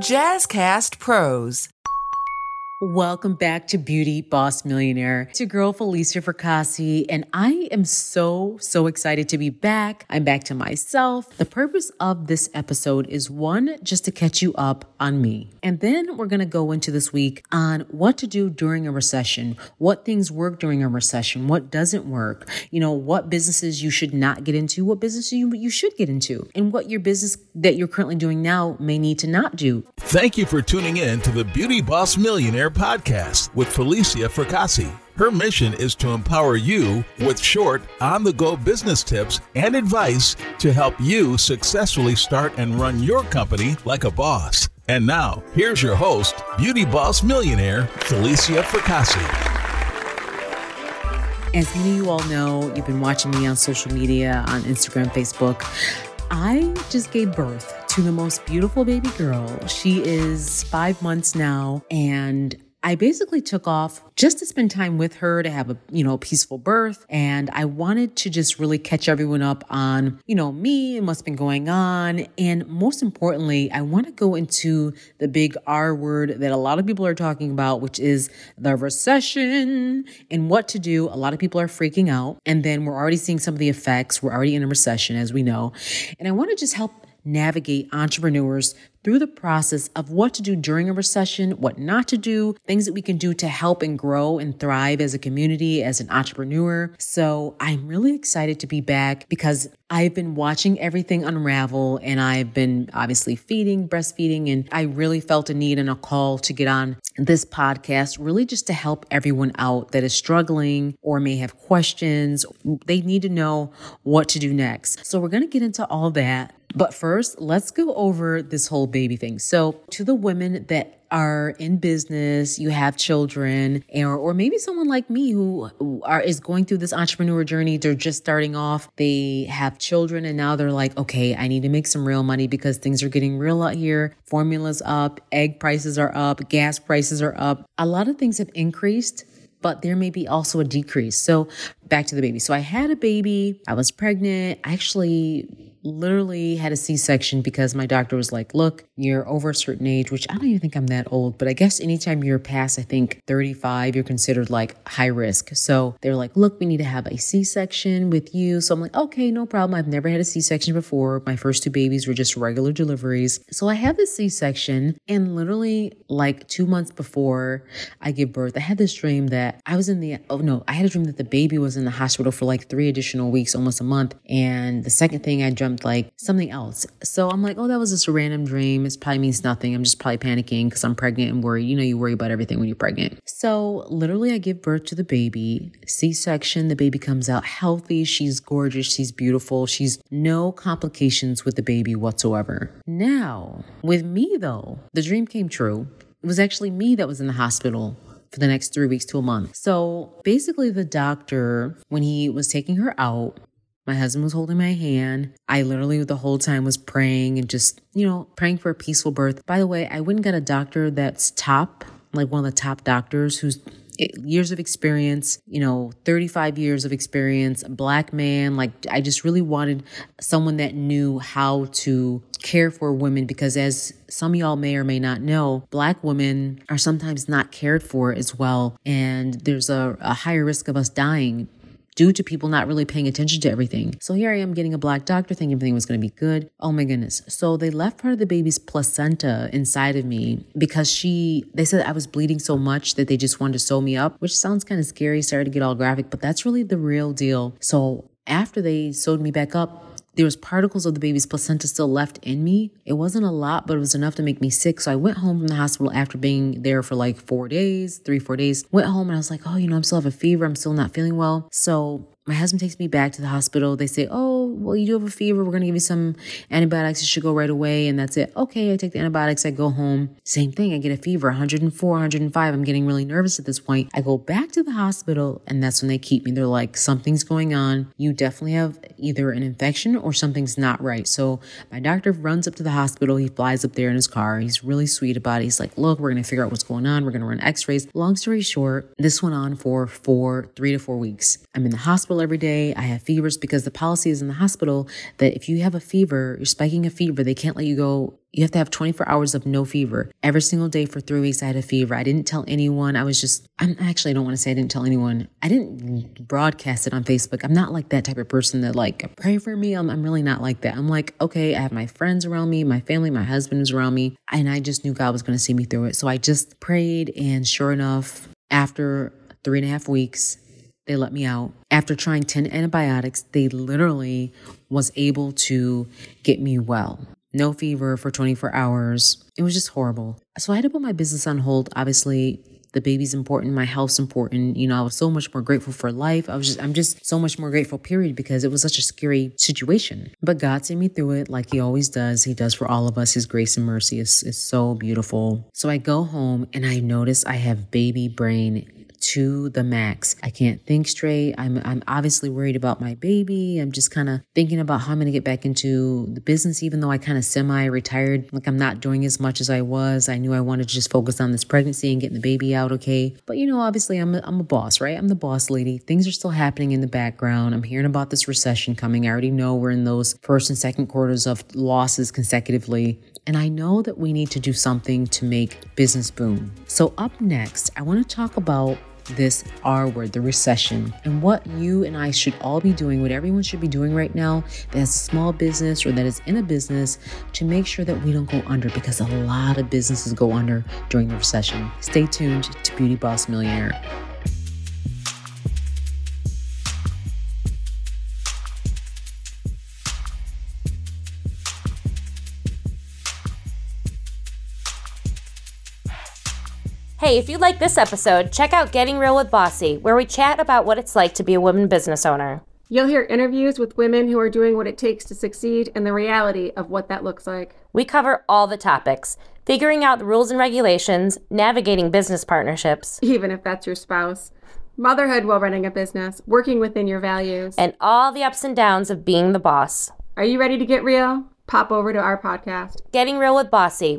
Jazzcast Pros. Welcome back to Beauty Boss Millionaire. It's your girl Falicia Fracassi, and I am so, so excited to be back. I'm back to myself. The purpose of this episode is one, just to catch you up on me. And then we're going to go into this week on what to do during a recession, what things work during a recession, what doesn't work, you know, what businesses you should not get into, what businesses you, you should get into, and what your business that you're currently doing now may need to not do. Thank you for tuning in to the Beauty Boss Millionaire podcast with Falicia Fracassi. Her mission is to empower you with short, on the go business tips and advice to help you successfully start and run your company like a boss. And now, here's your host, Beauty Boss Millionaire, Falicia Fracassi. As many of you all know, you've been watching me on social media, on Instagram, Facebook. I just gave birth to the most beautiful baby girl. She is five months now, and I basically took off just to spend time with her to have a, you know, peaceful birth. And I wanted to just really catch everyone up on, you know, me and what's been going on. And most importantly, I want to go into the big R word that a lot of people are talking about, which is the recession and what to do. A lot of people are freaking out. And then we're already seeing some of the effects. We're already in a recession, as we know. And I want to just help navigate entrepreneurs through the process of what to do during a recession, what not to do, things that we can do to help and grow and thrive as a community, as an entrepreneur. So I'm really excited to be back because I've been watching everything unravel and I've been obviously feeding, breastfeeding, and I really felt a need and a call to get on this podcast, really just to help everyone out that is struggling or may have questions. They need to know what to do next. So we're going to get into all that. But first, let's go over this whole baby thing. So, to the women that are in business, you have children, or, or maybe someone like me who, are is going through this entrepreneur journey. They're just starting off. They have children, and now they're like, okay, I need to make some real money because things are getting real out here. Formulas up, egg prices are up, gas prices are up. A lot of things have increased but there may be also a decrease. So back to the baby. So I had a baby. I was pregnant. I actually literally had a C-section because my doctor was like, look, you're over a certain age, which I don't even think I'm that old, but I guess anytime you're past, I think 35, you're considered like high risk. So they're like, look, we need to have a C-section with you. So I'm like, okay, no problem. I've never had a C-section before. My first two babies were just regular deliveries. So I have this C-section and literally like two months before I give birth, I had this dream that I was in the, oh no, I had a dream that the baby was in the hospital for like three additional weeks, almost a month. And the second thing I dreamt like something else. So I'm like, oh, that was just a random dream. It probably means nothing. I'm just probably panicking because I'm pregnant and worried. You know, you worry about everything when you're pregnant. So literally, I give birth to the baby, C section. The baby comes out healthy. She's gorgeous. She's beautiful. She's no complications with the baby whatsoever. Now, with me though, the dream came true. It was actually me that was in the hospital for the next three weeks to a month. So basically, the doctor, when he was taking her out, my husband was holding my hand. I literally the whole time was praying and just, you know, praying for a peaceful birth. By the way, I wouldn't get a doctor that's top, like one of the top doctors who's years of experience, you know, 35 years of experience, black man. Like, I just really wanted someone that knew how to care for women because, as some y'all may or may not know, black women are sometimes not cared for as well. And there's a, a higher risk of us dying due to people not really paying attention to everything. So here I am getting a black doctor thinking everything was going to be good. Oh my goodness. So they left part of the baby's placenta inside of me because she, they said I was bleeding so much that they just wanted to sew me up, which sounds kind of scary. Sorry to get all graphic, but that's really the real deal. So after they sewed me back up, there was particles of the baby's placenta still left in me. It wasn't a lot, but it was enough to make me sick. So I went home from the hospital after being there for like four days, three, four days. Went home and I was like, oh, you know, I'm still have a fever. I'm still not feeling well. So my husband takes me back to the hospital. They say, Oh, well, you do have a fever. We're going to give you some antibiotics. You should go right away. And that's it. Okay. I take the antibiotics. I go home. Same thing. I get a fever, 104, 105. I'm getting really nervous at this point. I go back to the hospital and that's when they keep me. They're like, Something's going on. You definitely have either an infection or something's not right. So my doctor runs up to the hospital. He flies up there in his car. He's really sweet about it. He's like, Look, we're going to figure out what's going on. We're going to run x rays. Long story short, this went on for four, three to four weeks. I'm in the hospital hospital every day. I have fevers because the policy is in the hospital that if you have a fever, you're spiking a fever, they can't let you go you have to have 24 hours of no fever. Every single day for three weeks, I had a fever. I didn't tell anyone. I was just, I'm actually, I don't want to say I didn't tell anyone. I didn't broadcast it on Facebook. I'm not like that type of person that like, pray for me. I'm, I'm really not like that. I'm like, okay, I have my friends around me, my family, my husband is around me. And I just knew God was going to see me through it. So I just prayed. And sure enough, after three and a half weeks, they let me out. After trying 10 antibiotics, they literally was able to get me well no fever for 24 hours. It was just horrible. So I had to put my business on hold. Obviously, the baby's important, my health's important. You know, I was so much more grateful for life. I was just, I'm just so much more grateful, period, because it was such a scary situation. But God sent me through it like He always does. He does for all of us. His grace and mercy is, is so beautiful. So I go home and I notice I have baby brain to the max. I can't think straight. I'm I'm obviously worried about my baby. I'm just kind of thinking about how I'm going to get back into the business even though I kind of semi-retired. Like I'm not doing as much as I was. I knew I wanted to just focus on this pregnancy and getting the baby out okay. But you know, obviously I'm a, I'm a boss, right? I'm the boss lady. Things are still happening in the background. I'm hearing about this recession coming. I already know we're in those first and second quarters of losses consecutively. And I know that we need to do something to make business boom. So, up next, I want to talk about this R word, the recession, and what you and I should all be doing, what everyone should be doing right now that has a small business or that is in a business to make sure that we don't go under because a lot of businesses go under during the recession. Stay tuned to Beauty Boss Millionaire. Hey, if you like this episode, check out Getting Real with Bossy, where we chat about what it's like to be a woman business owner. You'll hear interviews with women who are doing what it takes to succeed and the reality of what that looks like. We cover all the topics figuring out the rules and regulations, navigating business partnerships, even if that's your spouse, motherhood while running a business, working within your values, and all the ups and downs of being the boss. Are you ready to get real? Pop over to our podcast, Getting Real with Bossy,